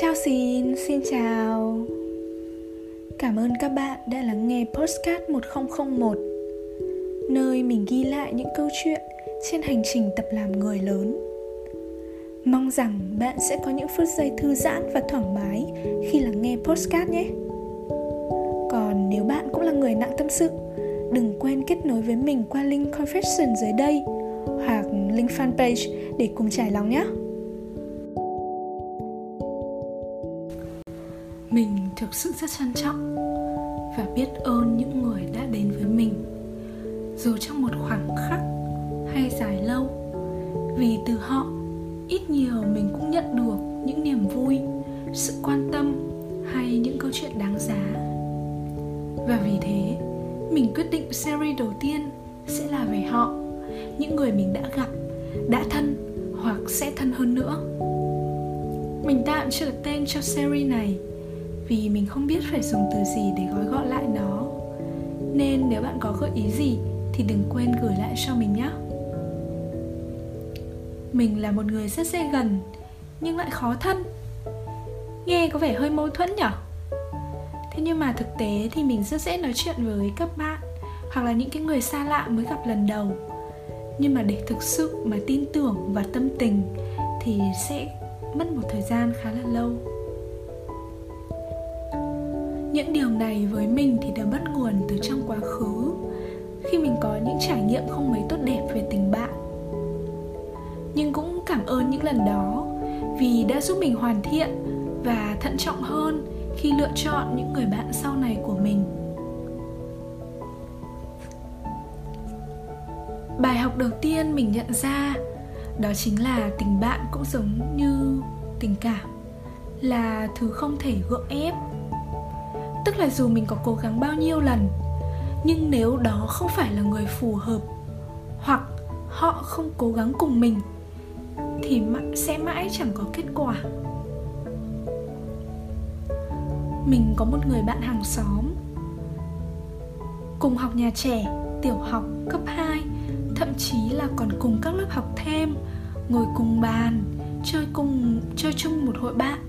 Chào xin, xin chào. Cảm ơn các bạn đã lắng nghe Postcard 1001 Nơi mình ghi lại những câu chuyện trên hành trình tập làm người lớn. Mong rằng bạn sẽ có những phút giây thư giãn và thoải mái khi lắng nghe Postcard nhé. Còn nếu bạn cũng là người nặng tâm sự Đừng quên kết nối với mình qua link Confession dưới đây hoặc link fanpage để cùng trải lòng nhé. Thực sự rất trân trọng và biết ơn những người đã đến với mình. Dù trong một khoảng khắc hay dài lâu, vì từ họ, ít nhiều mình cũng nhận được những niềm vui, sự quan tâm hay những câu chuyện đáng giá. Và vì thế, mình quyết định series đầu tiên sẽ là về họ, những người mình đã gặp, đã thân hoặc sẽ thân hơn nữa. Mình tạm chưa đặt tên cho series này vì mình không biết phải dùng từ gì để gói gọn lại nó. Nên nếu bạn có gợi ý gì thì đừng quên gửi lại cho mình nhé. Mình là một người rất dễ gần, nhưng lại khó thân. Nghe có vẻ hơi mâu thuẫn nhỉ? Thế nhưng mà thực tế thì mình rất dễ nói chuyện với các bạn, hoặc là những cái người xa lạ mới gặp lần đầu. Nhưng mà để thực sự mà tin tưởng và tâm tình thì sẽ mất một thời gian khá là lâu những điều này với mình thì đều bắt nguồn từ trong quá khứ. Khi mình có những trải nghiệm không mấy tốt đẹp về tình bạn. Nhưng cũng cảm ơn những lần đó vì đã giúp mình hoàn thiện và thận trọng hơn khi lựa chọn những người bạn sau này của mình. Bài học đầu tiên mình nhận ra đó chính là tình bạn cũng giống như tình cảm, là thứ không thể gượng ép tức là dù mình có cố gắng bao nhiêu lần, nhưng nếu đó không phải là người phù hợp, hoặc họ không cố gắng cùng mình, thì sẽ mãi chẳng có kết quả. Mình có một người bạn hàng xóm, cùng học nhà trẻ, tiểu học, cấp 2 thậm chí là còn cùng các lớp học thêm, ngồi cùng bàn, chơi cùng, chơi chung một hội bạn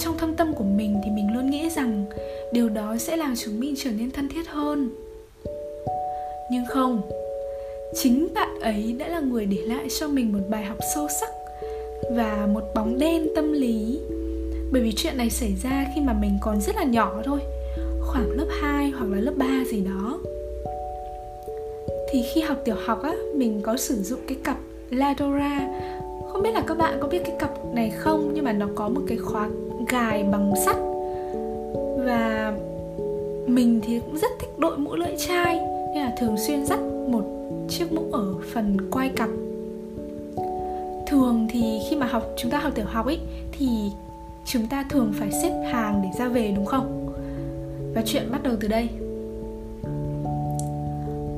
trong thâm tâm của mình thì mình luôn nghĩ rằng điều đó sẽ làm chúng mình trở nên thân thiết hơn. Nhưng không, chính bạn ấy đã là người để lại cho mình một bài học sâu sắc và một bóng đen tâm lý. Bởi vì chuyện này xảy ra khi mà mình còn rất là nhỏ thôi, khoảng lớp 2 hoặc là lớp 3 gì đó. Thì khi học tiểu học á, mình có sử dụng cái cặp Ladora. Không biết là các bạn có biết cái cặp này không, nhưng mà nó có một cái khóa cài bằng sắt. Và mình thì cũng rất thích đội mũ lưỡi chai, nên là thường xuyên dắt một chiếc mũ ở phần quai cặp. Thường thì khi mà học, chúng ta học tiểu học ấy thì chúng ta thường phải xếp hàng để ra về đúng không? Và chuyện bắt đầu từ đây.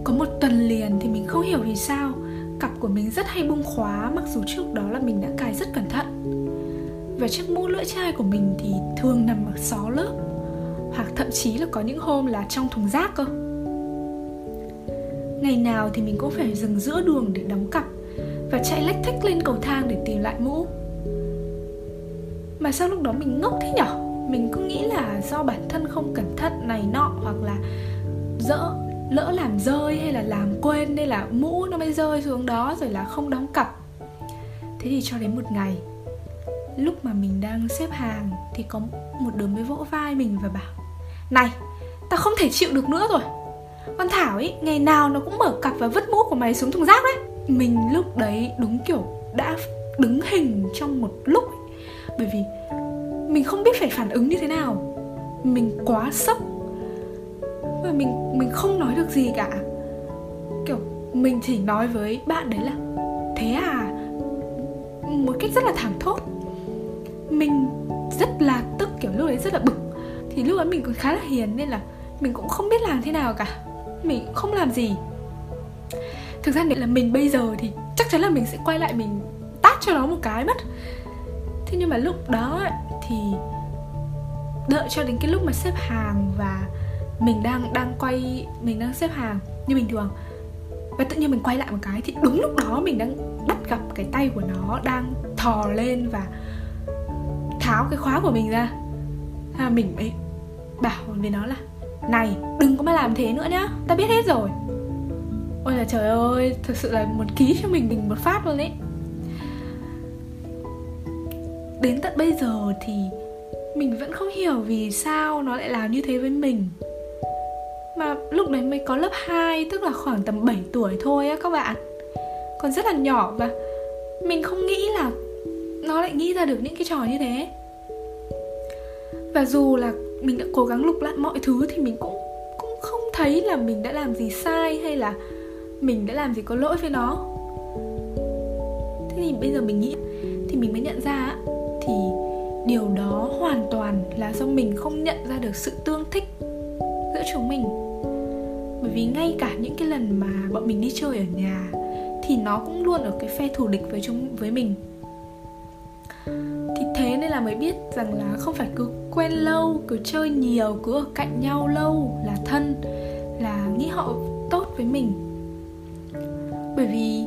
Có một tuần liền thì mình không hiểu vì sao, cặp của mình rất hay bung khóa, mặc dù trước đó là mình đã cài rất cẩn thận và chiếc mũ lưỡi chai của mình thì thường nằm ở xó lớp, hoặc thậm chí là có những hôm là trong thùng rác cơ. Ngày nào thì mình cũng phải dừng giữa đường để đóng cặp và chạy lách thách lên cầu thang để tìm lại mũ. Mà sao lúc đó mình ngốc thế nhở? Mình cứ nghĩ là do bản thân không cẩn thận, này nọ, hoặc là dỡ, lỡ làm rơi hay là làm quên, nên là mũ nó mới rơi xuống đó rồi là không đóng cặp. Thế thì cho đến một ngày lúc mà mình đang xếp hàng thì có một đứa mới vỗ vai mình và bảo, này, tao không thể chịu được nữa rồi. Con thảo ấy, ngày nào nó cũng mở cặp và vứt mũ của mày xuống thùng rác đấy. Mình lúc đấy đúng kiểu đã đứng hình trong một lúc ấy. bởi vì mình không biết phải phản ứng như thế nào. Mình quá sốc và mình mình không nói được gì cả. Kiểu, mình chỉ nói với bạn đấy là, thế à? Một cách rất là thẳng thốt mình rất là tức, kiểu lúc đấy rất là bực. Thì lúc ấy mình còn khá là hiền nên là mình cũng không biết làm thế nào cả. Mình không làm gì. Thực ra nếu là mình bây giờ thì chắc chắn là mình sẽ quay lại mình tát cho nó một cái mất. Thế nhưng mà lúc đó thì đợi cho đến cái lúc mà xếp hàng và mình đang đang quay, mình đang xếp hàng như bình thường và tự nhiên mình quay lại một cái thì đúng lúc đó mình đang bắt gặp cái tay của nó đang thò lên và tháo cái khóa của mình ra. À, mình mới bảo với nó là này đừng có mà làm thế nữa nhá ta biết hết rồi. Ôi là trời ơi thực sự là một ký cho mình mình một phát luôn ấy. Đến tận bây giờ thì mình vẫn không hiểu vì sao nó lại làm như thế với mình. Mà lúc đấy mới có lớp 2 tức là khoảng tầm 7 tuổi thôi á các bạn. Còn rất là nhỏ và mình không nghĩ là nó lại nghĩ ra được những cái trò như thế và dù là mình đã cố gắng lục lại mọi thứ thì mình cũng cũng không thấy là mình đã làm gì sai hay là mình đã làm gì có lỗi với nó. Thế thì bây giờ mình nghĩ, thì mình mới nhận ra thì điều đó hoàn toàn là do mình không nhận ra được sự tương thích giữa chúng mình. Bởi vì ngay cả những cái lần mà bọn mình đi chơi ở nhà thì nó cũng luôn ở cái phe thù địch với chúng, với mình là mới biết rằng là không phải cứ quen lâu, cứ chơi nhiều, cứ ở cạnh nhau lâu là thân, là nghĩ họ tốt với mình. Bởi vì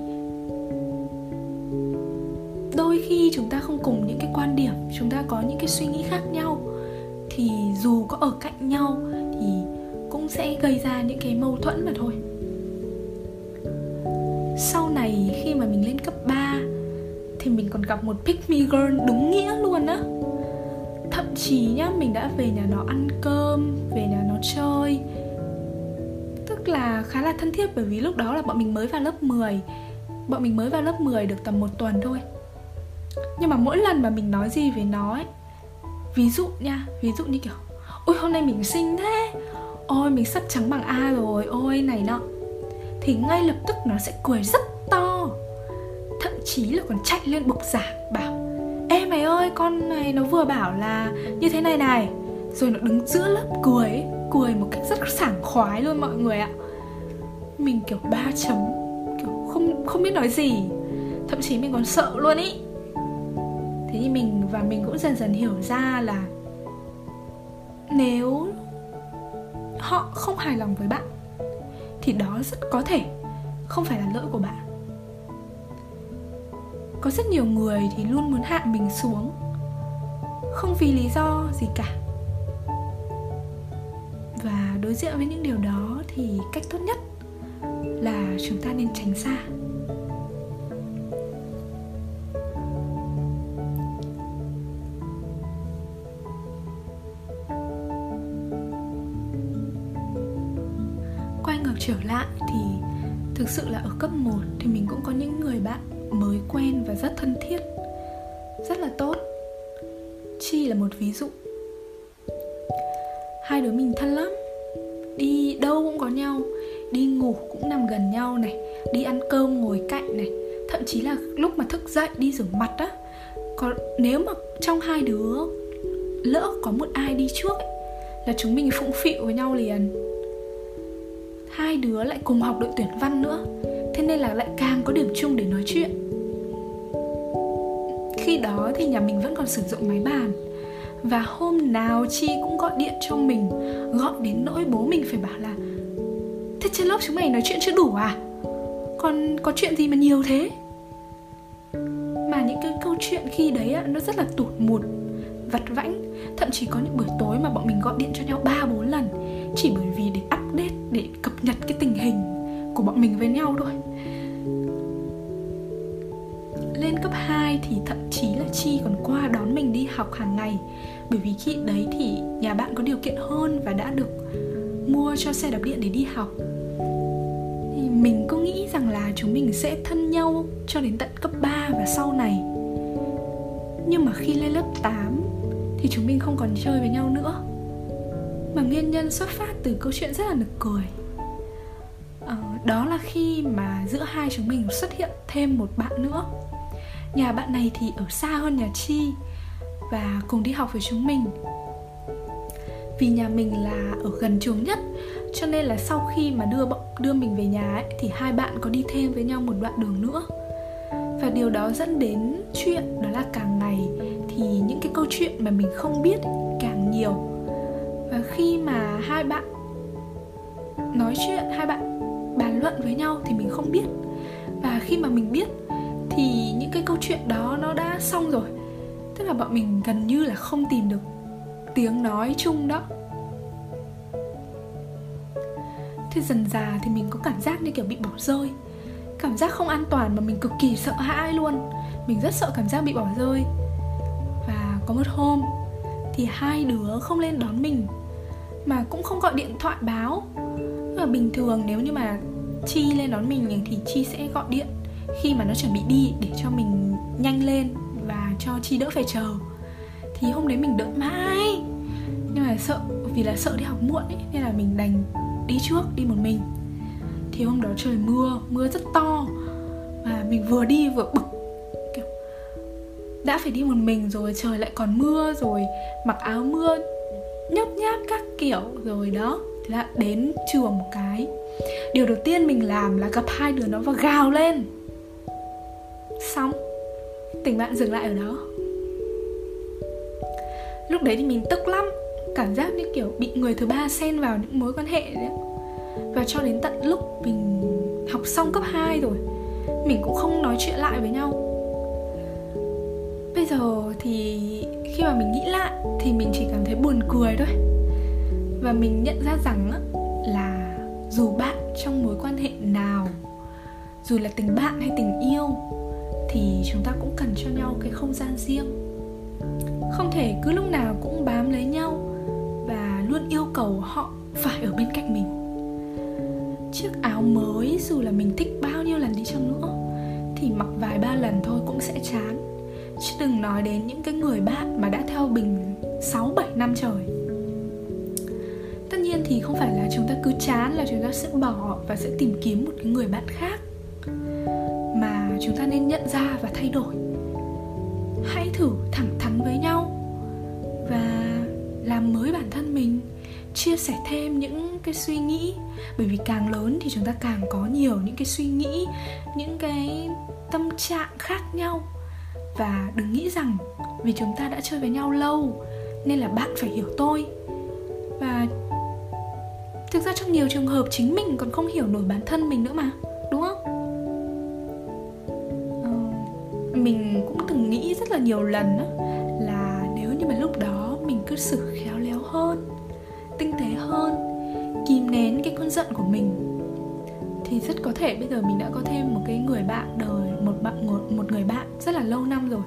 đôi khi chúng ta không cùng những cái quan điểm, chúng ta có những cái suy nghĩ khác nhau, thì dù có ở cạnh nhau thì cũng sẽ gây ra những cái mâu thuẫn mà thôi. Sau này khi mà mình lên cấp 3 gặp một pick me girl đúng nghĩa luôn á. Thậm chí nhá, mình đã về nhà nó ăn cơm, về nhà nó chơi. Tức là khá là thân thiết bởi vì lúc đó là bọn mình mới vào lớp 10 bọn mình mới vào lớp 10 được tầm một tuần thôi. Nhưng mà mỗi lần mà mình nói gì về nó ấy, ví dụ nha, ví dụ như kiểu, ôi, hôm nay mình xinh thế. Ôi, mình sắp trắng bằng a rồi. Ôi, này nọ. Thì ngay lập tức nó sẽ cười rất chí là còn chạy lên bục giảng bảo ê mày ơi con này nó vừa bảo là như thế này này. Rồi nó đứng giữa lớp cười ấy, cười một cách rất sảng khoái luôn mọi người ạ. Mình kiểu ba chấm kiểu không không biết nói gì thậm chí mình còn sợ luôn ý. Thế thì mình và mình cũng dần dần hiểu ra là nếu họ không hài lòng với bạn thì đó rất có thể không phải là lỗi của bạn có rất nhiều người thì luôn muốn hạ mình xuống. Không vì lý do gì cả. Và đối diện với những điều đó thì cách tốt nhất là chúng ta nên tránh xa. Quay ngược trở lại thì thực sự là ở cấp 1 thì mình cũng có những người bạn mới quen và rất thân thiết rất là tốt. Chi là một ví dụ. Hai đứa mình thân lắm. Đi đâu cũng có nhau đi ngủ cũng nằm gần nhau này đi ăn cơm ngồi cạnh này. Thậm chí là lúc mà thức dậy đi rửa mặt á còn nếu mà trong hai đứa lỡ có một ai đi trước ấy, là chúng mình phụng phịu với nhau liền. Hai đứa lại cùng học đội tuyển văn nữa thế nên là lại càng có điểm chung để nói chuyện. Khi đó thì nhà mình vẫn còn sử dụng máy bàn. Và hôm nào chi cũng gọi điện cho mình gọi đến nỗi bố mình phải bảo là thế trên lớp chúng mày nói chuyện chưa đủ à? Còn có chuyện gì mà nhiều thế? Mà những cái câu chuyện khi đấy á, nó rất là tụt một vặt vãnh. Thậm chí có những buổi tối mà bọn mình gọi điện cho nhau ba bốn lần chỉ bởi nhau thôi. Lên cấp 2 thì thậm chí là Chi còn qua đón mình đi học hàng ngày. Bởi vì khi đấy thì nhà bạn có điều kiện hơn và đã được mua cho xe đạp điện để đi học. Thì Mình cứ nghĩ rằng là chúng mình sẽ thân nhau cho đến tận cấp 3 và sau này. Nhưng mà khi lên lớp 8 thì chúng mình không còn chơi với nhau nữa. Mà nguyên nhân xuất phát từ câu chuyện rất là nực cười đó là khi mà giữa hai chúng mình xuất hiện thêm một bạn nữa. Nhà bạn này thì ở xa hơn nhà chi và cùng đi học với chúng mình. Vì nhà mình là ở gần trường nhất cho nên là sau khi mà đưa đưa mình về nhà ấy, thì hai bạn có đi thêm với nhau một đoạn đường nữa. Và điều đó dẫn đến chuyện đó là càng ngày thì những cái câu chuyện mà mình không biết càng nhiều. Và khi mà hai bạn nói chuyện hai bạn bàn luận với nhau thì mình không biết. Và khi mà mình biết thì những cái câu chuyện đó nó đã xong rồi. Tức là bọn mình gần như là không tìm được tiếng nói chung đó. Thì dần già thì mình có cảm giác như kiểu bị bỏ rơi. Cảm giác không an toàn mà mình cực kỳ sợ hãi luôn. Mình rất sợ cảm giác bị bỏ rơi. Và có một hôm thì hai đứa không lên đón mình, mà cũng không gọi điện thoại báo là bình thường, nếu như mà chi lên đón mình thì chi sẽ gọi điện. Khi mà nó chuẩn bị đi để cho mình nhanh lên và cho chi đỡ phải chờ. Thì hôm đấy mình đợi mãi. Nhưng mà sợ, vì là sợ đi học muộn ấy, nên là mình đành đi trước, đi một mình. Thì hôm đó trời mưa mưa rất to. Và mình vừa đi vừa bực. Kiểu, đã phải đi một mình rồi, trời lại còn mưa rồi, mặc áo mưa nhấp nháp các kiểu rồi đó thế là đến trường một cái. Điều đầu tiên mình làm là gặp hai đứa nó và gào lên. Xong, tình bạn dừng lại ở đó. Lúc đấy thì mình tức lắm, cảm giác như kiểu bị người thứ ba xen vào những mối quan hệ đấy. Và cho đến tận lúc mình học xong cấp 2 rồi, mình cũng không nói chuyện lại với nhau. Bây giờ thì khi mà mình nghĩ lại thì mình chỉ cảm thấy buồn cười thôi và mình nhận ra rằng là dù bạn trong mối quan hệ nào, dù là tình bạn hay tình yêu, thì chúng ta cũng cần cho nhau cái không gian riêng. Không thể cứ lúc nào cũng bám lấy nhau và luôn yêu cầu họ phải ở bên cạnh mình. Chiếc áo mới dù là mình thích bao nhiêu lần đi chăng nữa, thì mặc vài ba lần thôi cũng sẽ chán. Chứ đừng nói đến những cái người bạn mà đã theo mình 6 7 năm trời. Thì không phải là chúng ta cứ chán, là chúng ta sẽ bỏ và sẽ tìm kiếm một cái người bạn khác mà chúng ta nên nhận ra và thay đổi. Hãy thử thẳng thắn với nhau và làm mới bản thân mình, chia sẻ thêm những cái suy nghĩ, bởi vì càng lớn thì chúng ta càng có nhiều những cái suy nghĩ, những cái tâm trạng khác nhau và đừng nghĩ rằng vì chúng ta đã chơi với nhau lâu nên là bạn phải hiểu tôi và thực ra trong nhiều trường hợp chính mình còn không hiểu nổi bản thân mình nữa mà đúng không? Ờ, mình cũng từng nghĩ rất là nhiều lần đó, là nếu như mà lúc đó mình cứ xử khéo léo hơn tinh tế hơn kìm nén cái cơn giận của mình thì rất có thể bây giờ mình đã có thêm một cái người bạn đời một bạn một, một người bạn rất là lâu năm rồi.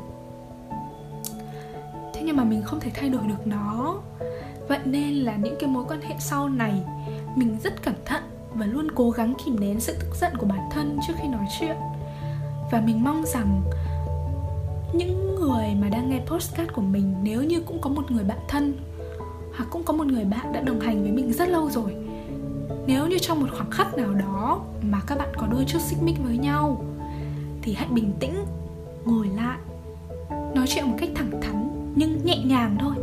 Thế nhưng mà mình không thể thay đổi được nó vậy nên là những cái mối quan hệ sau này, mình rất cẩn thận và luôn cố gắng kìm nén sự tức giận của bản thân trước khi nói chuyện. Và mình mong rằng những người mà đang nghe postcard của mình, nếu như cũng có một người bạn thân hoặc cũng có một người bạn đã đồng hành với mình rất lâu rồi, nếu như trong một khoảng khắc nào đó mà các bạn có đôi chút xích mích với nhau, thì hãy bình tĩnh, ngồi lại, nói chuyện một cách thẳng thắn nhưng nhẹ nhàng thôi.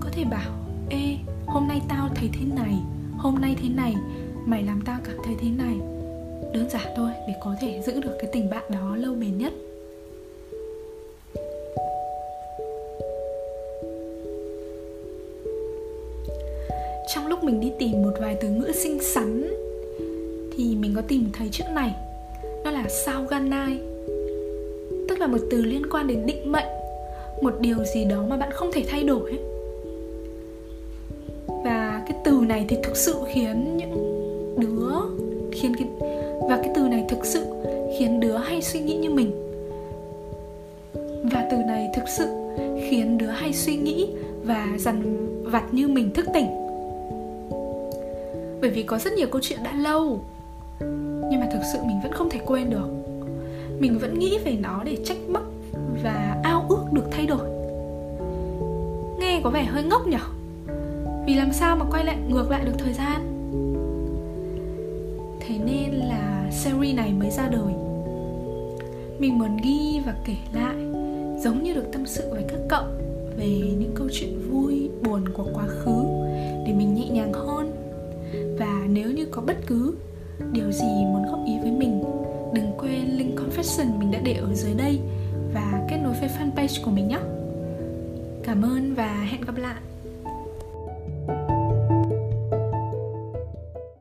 Có thể bảo hôm nay tao thấy thế này, hôm nay thế này, mày làm tao cảm thấy thế này. Đơn giản thôi, để có thể giữ được cái tình bạn đó lâu bền nhất. Trong lúc mình đi tìm một vài từ ngữ xinh xắn, thì mình có tìm thấy chữ này. Nó là sao ganai tức là một từ liên quan đến định mệnh, một điều gì đó mà bạn không thể thay đổi ấy. Thực sự khiến những đứa, khiến cái, và cái từ này thực sự khiến đứa hay suy nghĩ như mình. Và từ này thực sự khiến đứa hay suy nghĩ và dằn vặt như mình thức tỉnh. Bởi vì có rất nhiều câu chuyện đã lâu, nhưng mà thực sự mình vẫn không thể quên được. Mình vẫn nghĩ về nó để trách móc và ao ước được thay đổi. Nghe có vẻ hơi ngốc nhở? Vì làm sao mà quay lại, ngược lại được thời gian? Thế nên là series này mới ra đời. Mình muốn ghi và kể lại, giống như được tâm sự với các cậu về những câu chuyện vui, buồn của quá khứ, để mình nhẹ nhàng hơn. Và nếu như có bất cứ điều gì muốn góp ý với mình, đừng quên link confession mình đã để ở dưới đây và kết nối với fanpage của mình nhé. Cảm ơn và hẹn gặp lại!